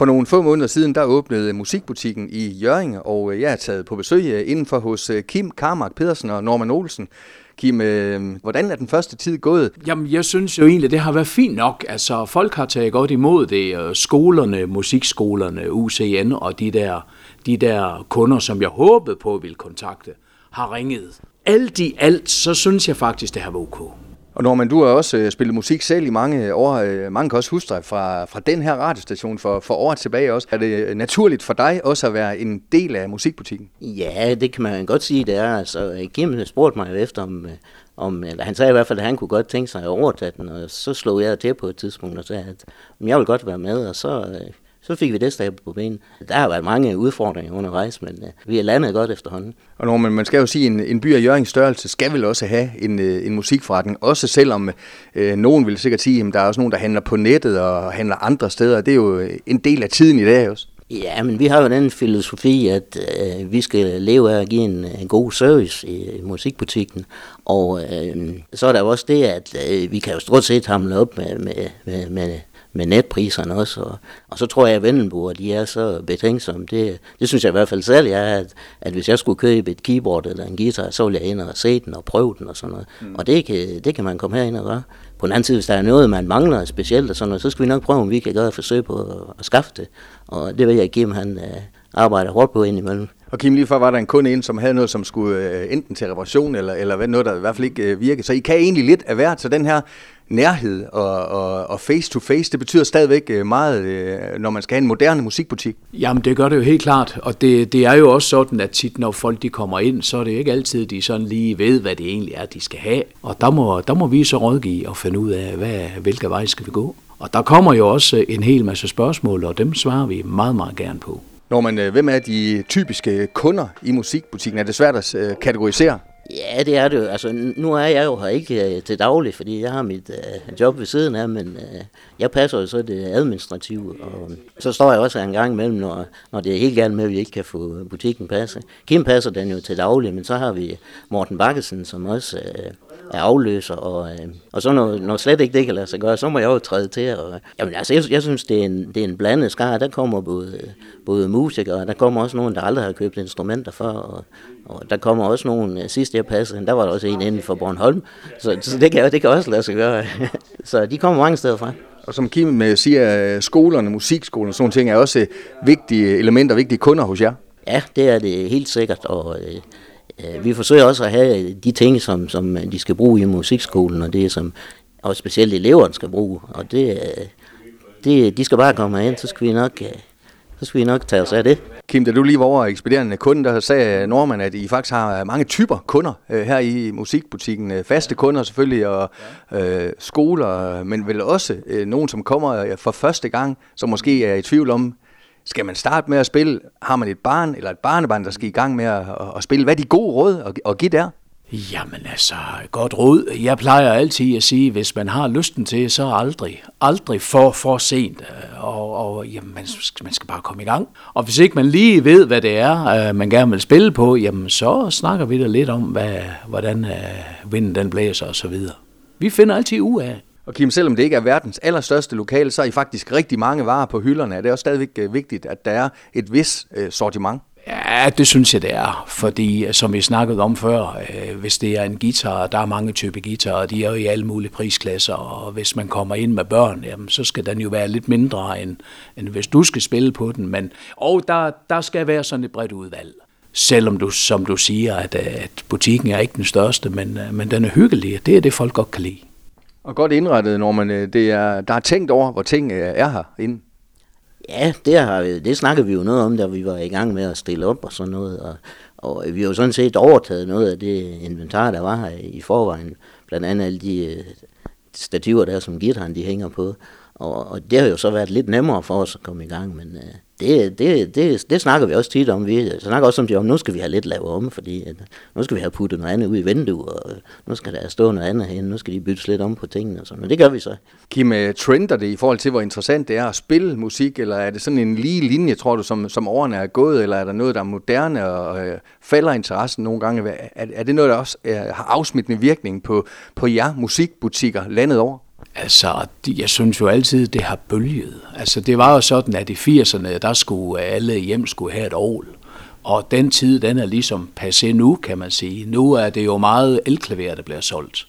For nogle få måneder siden, der åbnede musikbutikken i Jørgen, og øh, jeg er taget på besøg øh, indenfor hos øh, Kim Karmark Pedersen og Norman Olsen. Kim, hvordan er den første tid gået? Jamen, jeg synes jo egentlig, det har været fint nok. Altså, folk har taget godt imod det. Skolerne, musikskolerne, UCN og de der, de der kunder, som jeg håbede på ville kontakte, har ringet. Alt i alt, så synes jeg faktisk, det har været ok. Og Norman, du har også øh, spillet musik selv i mange år. Øh, mange kan også huske dig fra, fra den her radiostation for, for år tilbage også. Er det øh, naturligt for dig også at være en del af musikbutikken? Ja, det kan man godt sige, det er. Altså, Kim spurgte mig efter, om, øh, om, eller han sagde i hvert fald, at han kunne godt tænke sig at overtage den, og så slog jeg til på et tidspunkt og sagde, at jeg vil godt være med, og så øh, så fik vi det stablet på benen. Der har været mange udfordringer undervejs, men uh, vi er landet godt efterhånden. Og når man, man skal jo sige, at en, en by af Jørgens størrelse skal vel også have en, uh, en musikforretning, også selvom uh, nogen vil sikkert sige, at der er også nogen, der handler på nettet og handler andre steder. Det er jo en del af tiden i dag også. Ja, men vi har jo den filosofi, at øh, vi skal leve af at give en, en god service i, i musikbutikken. Og øh, så er der jo også det, at øh, vi kan jo stort set hamle op med, med, med, med med netpriserne også. Og, og så tror jeg, at Vendelbo, de er så betænksomme. Det, det synes jeg i hvert fald selv, er, at, at hvis jeg skulle købe et keyboard eller en guitar, så ville jeg ind og se den og prøve den og sådan noget. Mm. Og det kan, det kan man komme herind og gøre. På den anden side, hvis der er noget, man mangler specielt og sådan noget, så skal vi nok prøve, om vi kan gøre et forsøg på at, at skaffe det. Og det vil jeg give, han uh, arbejder hårdt på indimellem. Og Kim, lige før var der en kunde ind, som havde noget, som skulle uh, enten til reparation, eller, eller noget, der i hvert fald ikke uh, virkede. Så I kan egentlig lidt af hvert, så den her nærhed og, og, og face-to-face, det betyder stadigvæk øh, meget, øh, når man skal have en moderne musikbutik. Jamen, det gør det jo helt klart, og det, det er jo også sådan, at tit, når folk de kommer ind, så er det ikke altid, de sådan lige ved, hvad det egentlig er, de skal have. Og der må, der må vi så rådgive og finde ud af, hvad, hvilke vej skal vi gå. Og der kommer jo også en hel masse spørgsmål, og dem svarer vi meget, meget gerne på. Når man, øh, hvem er de typiske kunder i musikbutikken? Er det svært at kategorisere? Ja, det er det jo. Altså, nu er jeg jo her ikke øh, til daglig, fordi jeg har mit øh, job ved siden af, men øh, jeg passer jo så det administrative, og øh, så står jeg også en gang imellem, når, når det er helt galt med, at vi ikke kan få butikken passet. Kim passer den jo til daglig, men så har vi Morten Bakkesen, som også øh, er afløser, og, øh, og så når, når slet ikke det kan lade sig gøre, så må jeg jo træde til. Og, jamen, altså, jeg, jeg synes, det er, en, det er en blandet skar. Der kommer både, øh, både musikere, og der kommer også nogen, der aldrig har købt instrumenter før, og, og der kommer også nogen, øh, sidst jeg passede, der var der også en inden for Bornholm, så, så det, kan, det kan også lade sig gøre. så de kommer mange steder fra. Og som Kim øh, siger, skolerne, musikskolerne og sådan ting er også vigtige elementer, vigtige kunder hos jer. Ja, det er det helt sikkert, og øh, vi forsøger også at have de ting, som, som de skal bruge i musikskolen, og det som og specielt eleverne skal bruge, og det, det, de skal bare komme ind, så skal vi nok så skal vi nok tage os af det. Kim, da du lige var over ekspederende kunden, der sagde Norman, at I faktisk har mange typer kunder øh, her i musikbutikken. Øh, faste kunder selvfølgelig, og øh, skoler, men vel også øh, nogen, som kommer øh, for første gang, som måske er i tvivl om, skal man starte med at spille? Har man et barn eller et barnebarn, der skal i gang med at, at spille? Hvad er de gode råd at, at give der? Jamen altså, godt råd. Jeg plejer altid at sige, hvis man har lysten til, så aldrig, aldrig for, for sent. Øh, og, og jamen, man, man skal bare komme i gang. Og hvis ikke man lige ved, hvad det er, øh, man gerne vil spille på, jamen så snakker vi da lidt om, hvad, hvordan uh, vinden den blæser og så videre. Vi finder altid ud af. Og Kim, selvom det ikke er verdens allerstørste lokale, så er I faktisk rigtig mange varer på hylderne. Er det også stadigvæk vigtigt, at der er et vis sortiment? Ja, det synes jeg, det er. Fordi, øh, som vi snakkede om før, øh, hvis det er en guitar, der er mange typer guitarer, de er jo i alle mulige prisklasser, og hvis man kommer ind med børn, jamen, så skal den jo være lidt mindre, end, end hvis du skal spille på den. Men, og der, der skal være sådan et bredt udvalg. Selvom du, som du siger, at, øh, at butikken er ikke den største, men, øh, men den er hyggelig. Det er det, folk godt kan lide. Og godt indrettet, når man, det er, der er tænkt over, hvor ting er her herinde. Ja, det, har, det snakkede vi jo noget om, da vi var i gang med at stille op og sådan noget. Og, og vi har jo sådan set overtaget noget af det inventar, der var her i forvejen. Blandt andet alle de øh, stativer der, som gitteren de hænger på. Og, og det har jo så været lidt nemmere for os at komme i gang, men øh, det, det, det, det snakker vi også tit om. Vi snakker også om det om, nu skal vi have lidt lavet om, fordi at, nu skal vi have puttet noget andet ud i vinduet, og øh, nu skal der stå noget andet hen, nu skal de byttes lidt om på tingene og sådan, Men det gør vi så. Kim, øh, trender det i forhold til, hvor interessant det er at spille musik, eller er det sådan en lige linje, tror du, som, som årene er gået, eller er der noget, der er moderne og øh, falder interessen nogle gange? Er, er det noget, der også er, har afsmittende virkning på, på jer musikbutikker landet over? Altså, jeg synes jo altid, det har bølget. Altså, det var jo sådan, at i 80'erne, der skulle alle hjem skulle have et ovl. Og den tid, den er ligesom passé nu, kan man sige. Nu er det jo meget elklaver, der bliver solgt.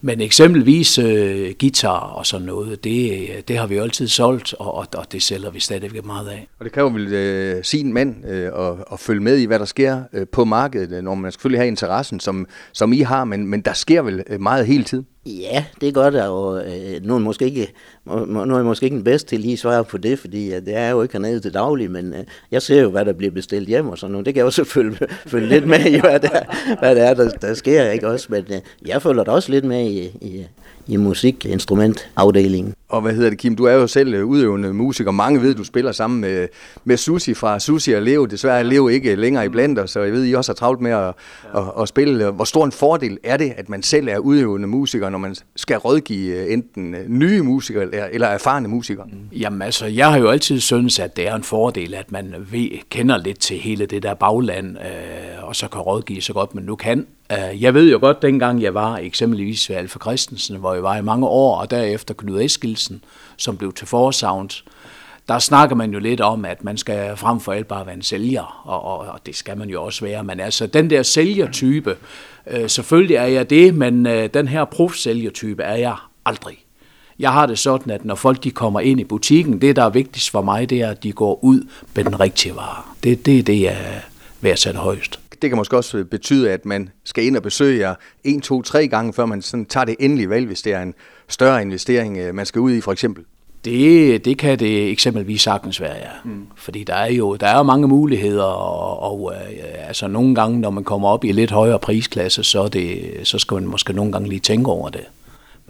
Men eksempelvis øh, guitar og sådan noget, det, det har vi jo altid solgt, og, og, og det sælger vi stadigvæk meget af. Og det kræver vel øh, sin mand øh, at, at følge med i, hvad der sker øh, på markedet, når man selvfølgelig har interessen, som, som I har, men, men der sker vel øh, meget hele tiden? Ja, det gør der, og øh, nu, er måske ikke, nu er jeg måske ikke den bedste til lige at svare på det, fordi øh, det er jo ikke hernede til daglig, men øh, jeg ser jo, hvad der bliver bestilt hjem og sådan noget. Det kan jeg også følge, følge lidt med i, hvad der, hvad der er, der, der sker, ikke også? Men øh, jeg følger da også lidt med i, i, i musikinstrumentafdelingen. Og hvad hedder det, Kim? Du er jo selv øh, udøvende musiker. Mange ved, du spiller sammen med, med Susi fra Susi og Leo. Desværre er Leo ikke længere i blander, så jeg ved, I også har travlt med at, at, at spille. Hvor stor en fordel er det, at man selv er udøvende musiker, når man skal rådgive øh, enten øh, nye musikere eller, eller erfarne musikere? Jamen altså, jeg har jo altid syntes, at det er en fordel, at man ved, kender lidt til hele det der bagland, øh, og så kan rådgive så godt man nu kan. Øh, jeg ved jo godt, dengang jeg var eksempelvis ved Alfa Christensen, hvor jeg var i mange år, og derefter Knud Nielsen, som blev til Forsound, der snakker man jo lidt om, at man skal frem for alt bare være en sælger, og, og, og det skal man jo også være. Men altså, den der sælgertype, øh, selvfølgelig er jeg det, men øh, den her profsælgertype er jeg aldrig. Jeg har det sådan, at når folk de kommer ind i butikken, det der er vigtigst for mig, det er, at de går ud med den rigtige vare. Det, det er det, jeg værdsætter højst det kan måske også øh, betyde, at man skal ind og besøge jer en, to, tre gange, før man sådan tager det endelige valg, hvis det er en større investering, øh, man skal ud i for eksempel. Det, det kan det eksempelvis sagtens være, ja. Mm. Fordi der er jo der er mange muligheder, og, og øh, altså nogle gange, når man kommer op i lidt højere prisklasse, så, det, så skal man måske nogle gange lige tænke over det.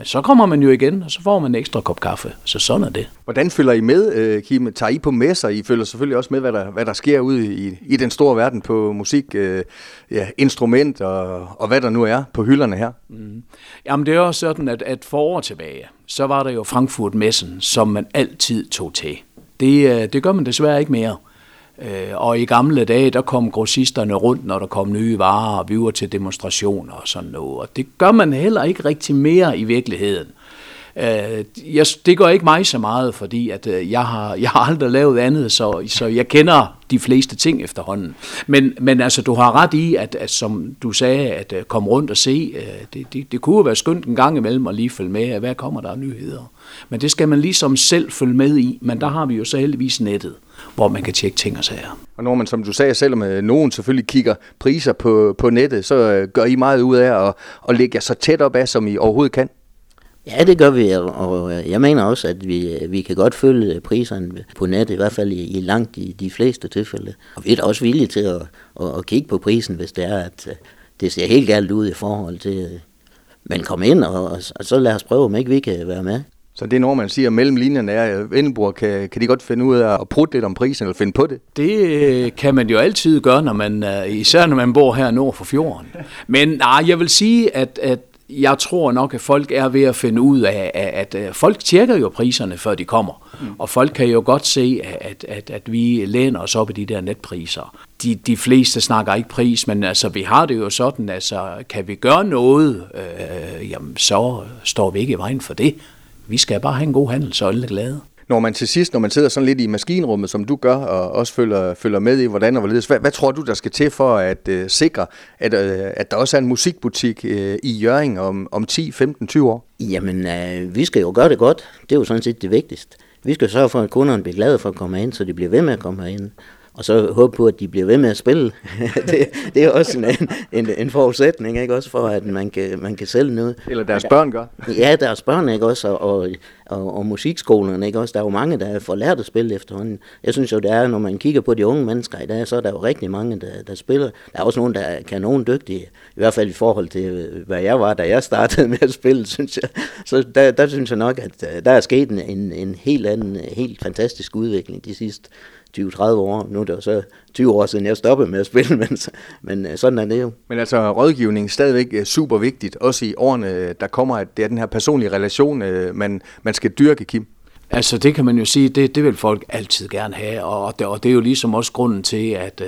Men så kommer man jo igen, og så får man en ekstra kop kaffe. Så sådan er det. Hvordan følger I med, øh, Kim? Tager I på messer? I følger selvfølgelig også med, hvad der, hvad der sker ude i, i den store verden på musik, øh, ja, instrument og, og hvad der nu er på hylderne her. Mm. Jamen det er også sådan, at, at for år tilbage, så var der jo Frankfurt-messen, som man altid tog til. Det, øh, det gør man desværre ikke mere. Øh, og i gamle dage, der kom grossisterne rundt, når der kom nye varer, og vi var til demonstrationer og sådan noget. Og det gør man heller ikke rigtig mere i virkeligheden. Øh, jeg, det gør ikke mig så meget, fordi at, øh, jeg, har, jeg har aldrig lavet andet, så, så jeg kender de fleste ting efterhånden. Men, men altså, du har ret i, at, at som du sagde, at komme rundt og se, det, det, det kunne jo være skønt en gang imellem at lige følge med, hvad kommer der af nyheder. Men det skal man ligesom selv følge med i, men der har vi jo så heldigvis nettet, hvor man kan tjekke ting og sager. Og når man, som du sagde, selvom nogen selvfølgelig kigger priser på, på nettet, så gør I meget ud af at, at lægge jer så tæt op af, som I overhovedet kan. Ja, det gør vi, og jeg mener også, at vi, vi kan godt følge priserne på nettet, i hvert fald i, i langt i de fleste tilfælde. Og vi er da også villige til at, at, at kigge på prisen, hvis det er, at øh, det ser helt galt ud i forhold til... Øh, men kom ind, og, og så lad os prøve, om ikke vi kan være med. Så det er når man siger, mellem linjerne er, at Vendelborg kan, kan de godt finde ud af at prutte lidt om prisen, eller finde på det? Det øh, kan man jo altid gøre, når man, især når man bor her nord for fjorden. Men nej, jeg vil sige, at, at jeg tror nok, at folk er ved at finde ud af, at, at folk tjekker jo priserne, før de kommer. Mm. Og folk kan jo godt se, at, at, at vi læner os op i de der netpriser. De, de fleste snakker ikke pris, men altså, vi har det jo sådan, altså, kan vi gøre noget, øh, jamen, så står vi ikke i vejen for det. Vi skal bare have en god handel, så alle er glade når man til sidst, når man sidder sådan lidt i maskinrummet, som du gør, og også følger, følger med i, hvordan og hvorledes, hvad, hvad tror du, der skal til for at uh, sikre, at, uh, at der også er en musikbutik uh, i Jøring om, om 10, 15, 20 år? Jamen, uh, vi skal jo gøre det godt. Det er jo sådan set det vigtigste. Vi skal sørge for, at kunderne bliver glade for at komme ind, så de bliver ved med at komme herind og så håbe på, at de bliver ved med at spille. det, det er også en, en, en forudsætning, ikke også for, at man kan, man kan sælge noget. Eller deres børn gør. Ja, deres børn, ikke også, og, og, og, og musikskolerne, ikke også. Der er jo mange, der får lært at spille efterhånden. Jeg synes jo, det er, når man kigger på de unge mennesker i dag, så er der jo rigtig mange, der, der spiller. Der er også nogen, der kan nogen dygtige, i hvert fald i forhold til, øh, hvad jeg var, da jeg startede med at spille, synes jeg. Så der, der synes jeg nok, at øh, der er sket en, en helt anden, øh, helt fantastisk udvikling de sidste 20-30 år. Nu er det jo så 20 år siden, jeg stoppede med at spille, men, men sådan er det jo. Men altså rådgivning er stadigvæk super vigtigt, også i årene, der kommer, at det er den her personlige relation, man, man skal dyrke, Kim. Altså det kan man jo sige, det, det vil folk altid gerne have, og det, og det er jo ligesom også grunden til, at,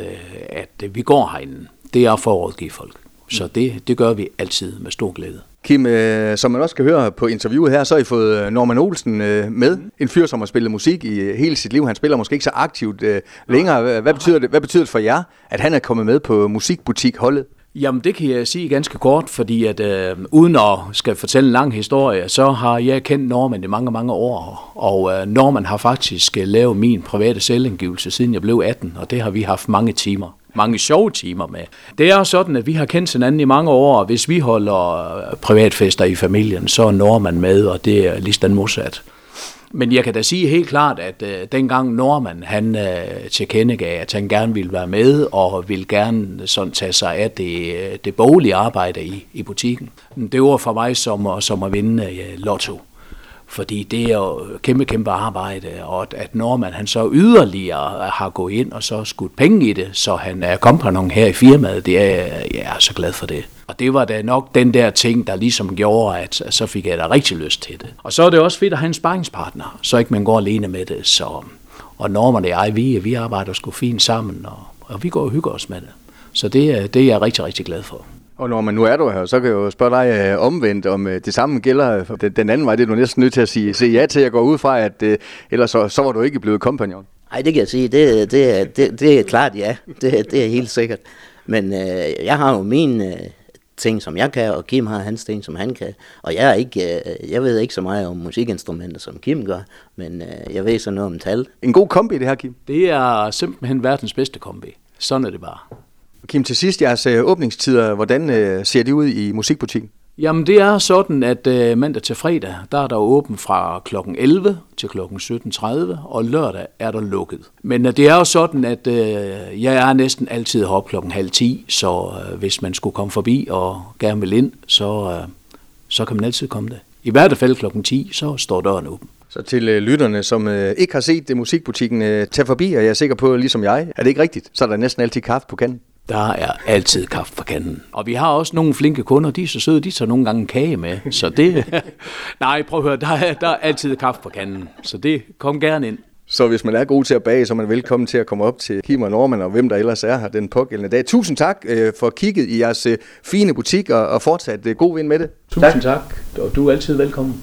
at vi går herinde. Det er for at rådgive folk. Så det, det gør vi altid med stor glæde. Kim, øh, som man også kan høre på interviewet her, så har I fået øh, Norman Olsen øh, med. En fyr, som har spillet musik i øh, hele sit liv. Han spiller måske ikke så aktivt øh, længere. Hvad betyder, det, hvad betyder det for jer, at han er kommet med på musikbutikholdet? Jamen det kan jeg sige ganske kort, fordi at øh, uden at skal fortælle en lang historie, så har jeg kendt Norman i mange, mange år, og øh, Norman har faktisk øh, lavet min private selvindgivelse, siden jeg blev 18, og det har vi haft mange timer mange sjove timer med. Det er sådan, at vi har kendt hinanden i mange år, og hvis vi holder øh, privatfester i familien, så er Norman med, og det er lige modsat. Men jeg kan da sige helt klart, at øh, dengang Norman han øh, tilkendegav, at han gerne ville være med og ville gerne sådan tage sig af det, øh, det boglige arbejde i, i butikken. Det var for mig som, øh, som at vinde øh, lotto. Fordi det er jo kæmpe, kæmpe arbejde, og at Norman han så yderligere har gået ind og så skudt penge i det, så han er kompagnon her i firmaet, det er, jeg er så glad for det. Og det var da nok den der ting, der ligesom gjorde, at så fik jeg da rigtig lyst til det. Og så er det også fedt at have en sparringspartner, så ikke man går alene med det. Så, og Norman og jeg, vi, vi arbejder sgu fint sammen, og, og vi går og hygger os med det. Så det, det er jeg rigtig, rigtig glad for. Og når man nu er du her, så kan jeg jo spørge dig øh, omvendt, om øh, det samme gælder for den anden vej. Det er du næsten nødt til at sige, sige ja til at gå ud fra, at øh, ellers så, så var du ikke blevet kompagnon. Nej, det kan jeg sige. Det, det, det, det er klart ja. Det, det er helt sikkert. Men øh, jeg har jo min øh, ting, som jeg kan, og Kim har hans ting, som han kan. Og jeg, er ikke, øh, jeg ved ikke så meget om musikinstrumenter, som Kim gør, men øh, jeg ved så noget om tal. En god kombi, det her, Kim? Det er simpelthen verdens bedste kombi. Sådan er det bare. Kim, til sidst jeres øh, åbningstider, hvordan øh, ser de ud i musikbutikken? Jamen det er sådan, at øh, mandag til fredag, der er der åben fra kl. 11 til kl. 17.30, og lørdag er der lukket. Men øh, det er jo sådan, at øh, jeg er næsten altid heroppe klokken halv 10, så øh, hvis man skulle komme forbi og gerne vil ind, så, øh, så kan man altid komme der. I hvert fald klokken 10, så står døren åben. Så til øh, lytterne, som øh, ikke har set det musikbutikken, øh, tag forbi, og jeg er sikker på, ligesom jeg, er det ikke rigtigt, så er der næsten altid kaffe på kanten. Der er altid kaffe på kanden. Og vi har også nogle flinke kunder, de er så søde, de tager nogle gange kage med. Så det... Nej, prøv at høre, der er, der er altid kaffe på kanden. Så det, kom gerne ind. Så hvis man er god til at bage, så er man velkommen til at komme op til Kim og Norman og hvem der ellers er her den pågældende dag. Tusind tak øh, for kigget i jeres øh, fine butik og, og fortsat øh, god vind med det. Tusind tak. tak, og du er altid velkommen.